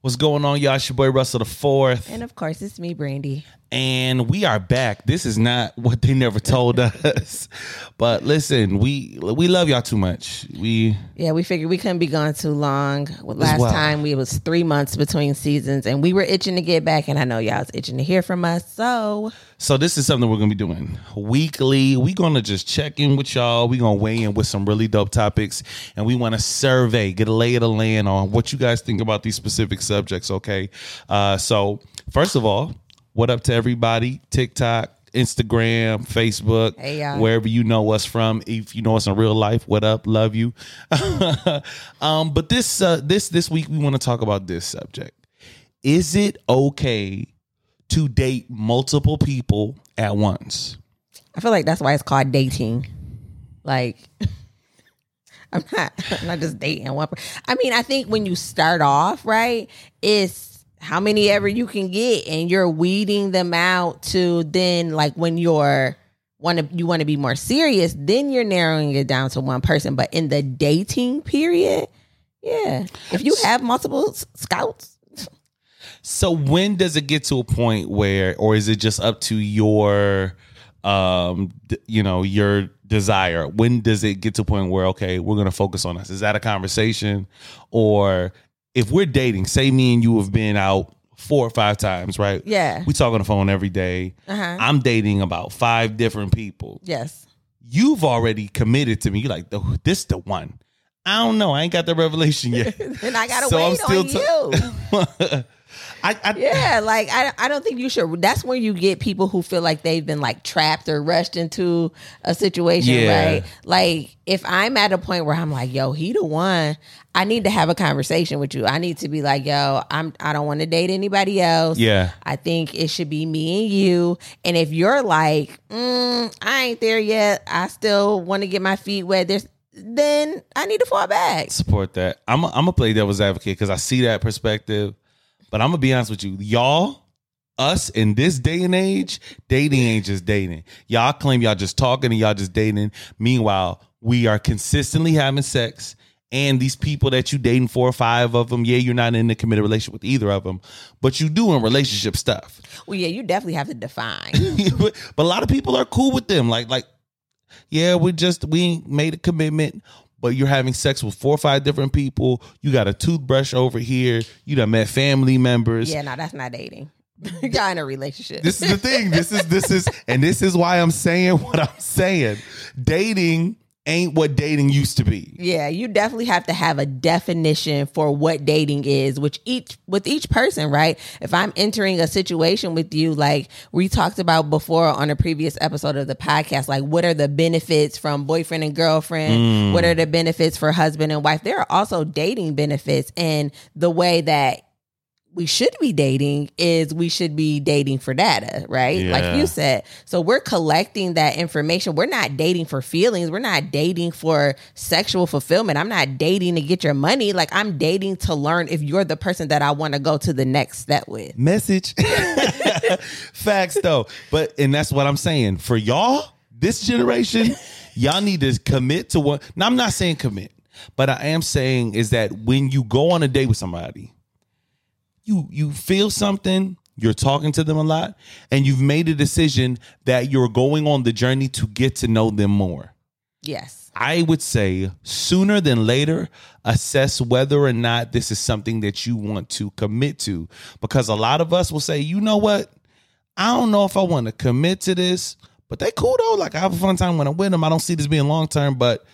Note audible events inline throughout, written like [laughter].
What's going on, y'all? It's your boy Russell the Fourth, And of course, it's me, Brandy. And we are back. This is not [laughs] what they never told [laughs] us, but listen, we we love y'all too much. We Yeah, we figured we couldn't be gone too long. Last well. time we was three months between seasons, and we were itching to get back. And I know y'all was itching to hear from us. So so this is something we're gonna be doing weekly. We're gonna just check in with y'all. We're gonna weigh in with some really dope topics, and we want to survey, get a lay of the land on what you guys think about these specific subjects. Okay, uh, so first of all, what up to everybody? TikTok. Instagram, Facebook, Hey, y'all. wherever you know us from. If you know us in real life, what up? Love you. [laughs] um, but this uh, this this week we want to talk about this subject. Is it okay to date multiple people at once? I feel like that's why it's called dating. Like, [laughs] I'm not, I'm not just dating one. I mean, I think when you start off, right, it's how many ever you can get, and you're weeding them out to then like when you're want to you want to be more serious, then you're narrowing it down to one person. But in the dating period, yeah, if you have multiple scouts, So when does it get to a point where, or is it just up to your, um, you know, your desire? When does it get to a point where okay, we're gonna focus on us? Is that a conversation, or if we're dating, say me and you have been out four or five times, right? yeah, We talk on the phone every day. uh-huh. I'm dating about five different people. yes, You've already committed to me. You're like, "Oh, this the one. I don't know. I ain't got the revelation yet. [laughs] and I gotta So I'm wait still on t- you. [laughs] I, I Yeah, like I, I don't think you should. That's where you get people who feel like they've been like trapped or rushed into a situation, Yeah. right? Like if I'm at a point where I'm like, yo, he the one, I need to have a conversation with you. I need to be like, yo, I'm I don't want to date anybody else. Yeah. I think it should be me and you. And if you're like, mm, I ain't there yet, I still want to get my feet wet. There's then I need to fall back. support that. I'm i I'm gonna play devil's advocate because I see that perspective. But I'm gonna be honest with you, y'all, us in this day and age, dating ain't just dating. Y'all claim y'all just talking and y'all just dating. Meanwhile, we are consistently having sex. And these people that you dating four or five of them, yeah, you're not in a committed relationship with either of them, but you doing relationship stuff. Well, yeah, you definitely have to define. [laughs] but a lot of people are cool with them. Like, like, yeah, we just we made a commitment, but you're having sex with four or five different people. You got a toothbrush over here. You done met family members. yeah, no, that's not dating. [laughs] Y'all in a relationship. This is the thing. This is this is and this is why I'm saying what I'm saying. Dating ain't what dating used to be. Yeah, you definitely have to have a definition for what dating is, which each with each person, right? If I'm entering a situation with you, like we talked about before on a previous episode of the podcast, like what are the benefits from boyfriend and girlfriend? What mm. are the benefits for husband and wife? There are also dating benefits, and the way that we should be dating is we should be dating for data, right? Yeah. Like you said. So we're collecting that information. We're not dating for feelings. We're not dating for sexual fulfillment. I'm not dating to get your money. Like I'm dating to learn if you're the person that I want to go to the next step with. Message. [laughs] [laughs] Facts though. But and that's what I'm saying. For y'all, this generation, y'all need to commit to what now I'm not saying commit, but I am saying is that when you go on a date with somebody, you you feel something, you're talking to them a lot, and you've made a decision that you're going on the journey to get to know them more. Yes. I would say sooner than later, assess whether or not this is something that you want to commit to. Because a lot of us will say, you know what? I don't know if I want to commit to this, but they cool though. Like I have a fun time when I'm with them. I don't see this being long term, but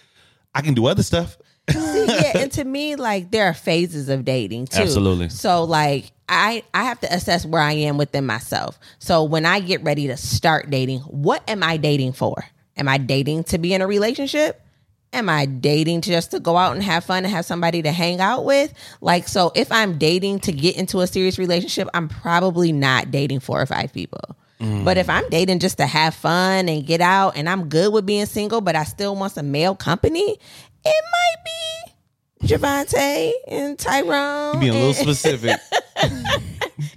I can do other stuff. See, yeah, and to me, like there are phases of dating too. Absolutely. So like I I have to assess where I am within myself. So when I get ready to start dating, what am I dating for? Am I dating to be in a relationship? Am I dating just to go out and have fun and have somebody to hang out with? Like, so if I'm dating to get into a serious relationship, I'm probably not dating four or five people. Mm. But if I'm dating just to have fun and get out and I'm good with being single, but I still want some male company, it might be Javante and Tyrone. Being a little specific. [laughs]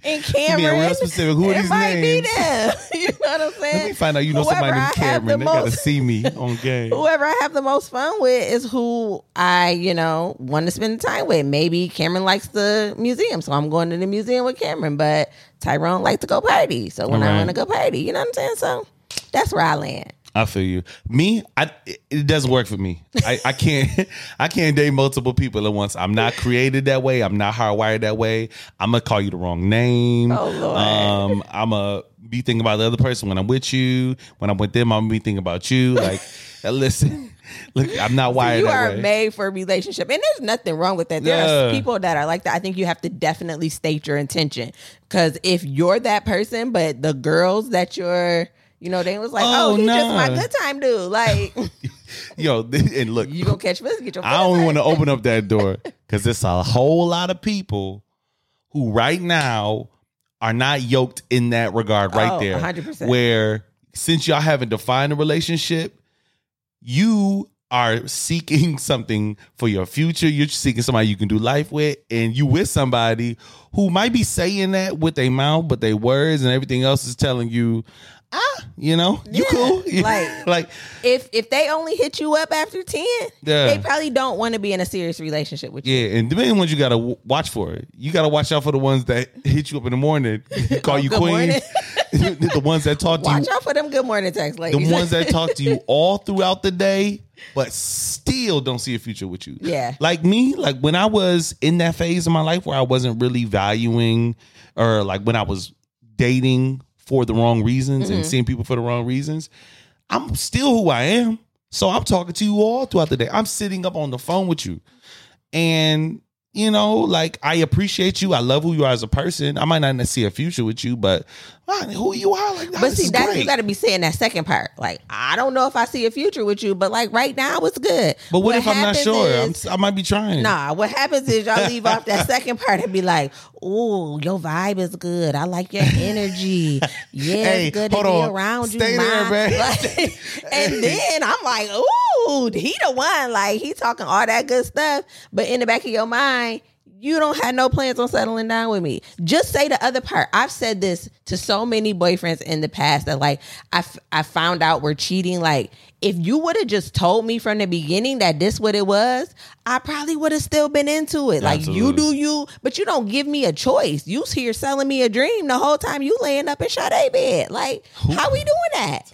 and Cameron. being real specific. Who are it these might names? be them. [laughs] you know what I'm saying? Let me find out you know Whoever somebody I named Cameron. the They gotta see me [laughs] on game. whoever I have the most fun with is who I, you know, want to spend time with. Maybe Cameron likes the museum, so I'm going to the museum with Cameron. But Tyrone likes to go party, so when I Alright. want to go party, you know what I'm saying? So that's where I land. I feel you. Me, I it- doesn't work for me. I, I can't [laughs] I can't date multiple people at once. I'm not created that way. I'm not hardwired that way. I'm gonna call you the wrong name. Oh, Lord. Um, I'm gonna be thinking about the other person when I'm with you. When I'm with them, I'm gonna be thinking about you. [laughs] Like, uh, listen, [laughs] look, I'm not wired you that are way. made for a relationship, and there's nothing wrong with that. There are people that are like that. I think you have to definitely state your intention because if you're that person, but the girls that you're, you know, they was like, Oh, oh, he's just my good time dude. Like, [laughs] Yo, and look, you gonna catch feelings, get your. I don't want to open up that door [laughs] because there's a whole lot of people who right now are not yoked in that regard right Oh, there. 100%. Where since y'all haven't defined a relationship, you are seeking [laughs] something for your future. You're seeking somebody you can do life with, and you with somebody who might be saying that with their mouth, but their words and everything else is telling you, ah, you know, you Yeah, cool. [laughs] like- like if if they only hit you up after ten, Yeah. they probably don't want to be in a serious relationship with you. Yeah, and the main ones you gotta w- watch for. You gotta watch out for the ones that [laughs] hit you up in the morning, [laughs] call you queen. the ones that talk to Watch you, Watch out for them good morning texts, the ones that talk to you all throughout the day, but still don't see a future with you. Yeah. like me, like when I was in that phase of my life where I wasn't really valuing, or like when I was dating for the wrong reasons Mm-hmm. and seeing people for the wrong reasons. I'm still who I am. So I'm talking to you all throughout the day. I'm sitting up on the phone with you. And, you know, like I appreciate you. I love who you are as a person. I might not see a future with you, but man, who you are, like, But see, that great. you got to be saying that second part. Like, I don't know if I see a future with you, but like right now, it's good. but what, if I'm not sure? is- I'm, I might be trying. Nah, what happens is y'all leave off that [laughs] second part and be like, "Ooh, your vibe is good. I like your energy. [laughs] Yeah, Hey, good to be on. around you, there, man. [laughs] And then I'm like, "Ooh, he the one. Like he talking all that good stuff, but in the back of your mind." You don't have no plans on settling down with me. Just say the other part. I've said this to so many boyfriends in the past that like I, f- I found out we're cheating. Like if you would have just told me from the beginning that this what it was, I probably would have still been into it. Like you do you, but you don't give me a choice. You here selling me a dream the whole time you laying up in Sade bed. Like how we doing that?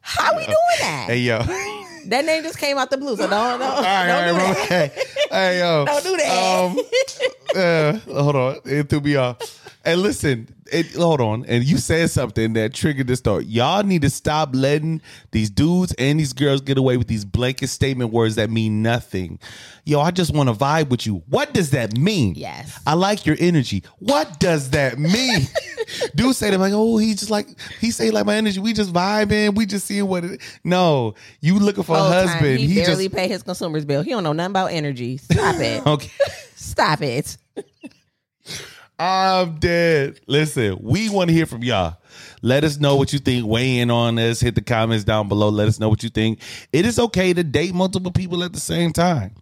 How we doing that? Hey, yo. [laughs] That name just came out the blue, so don't don't, all right, don't all do that. okay. Hey, yo. Don't do that. Um, [laughs] uh, hold on. It threw me off. And listen, it, hold on. And you said something that triggered this thought. Y'all need to stop letting these dudes and these girls get away with these blanket statement words that mean nothing. Yo, I just want to vibe with you. What does that mean? Yes. I like your energy. What does that mean? [laughs] Dudes say them like, oh, he just like he say like my energy. We just vibing. We just seeing what it. No, you looking for a Whole time, husband. he, he barely just pay his consumers bill. He don't know nothing about energy. Stop it. [laughs] okay. Stop it. [laughs] I'm dead. Listen, we want to hear from y'all. Let us know what you think. Weigh in on this. Hit the comments down below. Let us know what you think. It is okay to date multiple people at the same time.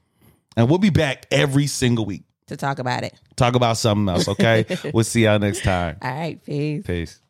And we'll be back every single week. To talk about it. Talk about something else, okay? [laughs] we'll see y'all next time. All right, peace. Peace.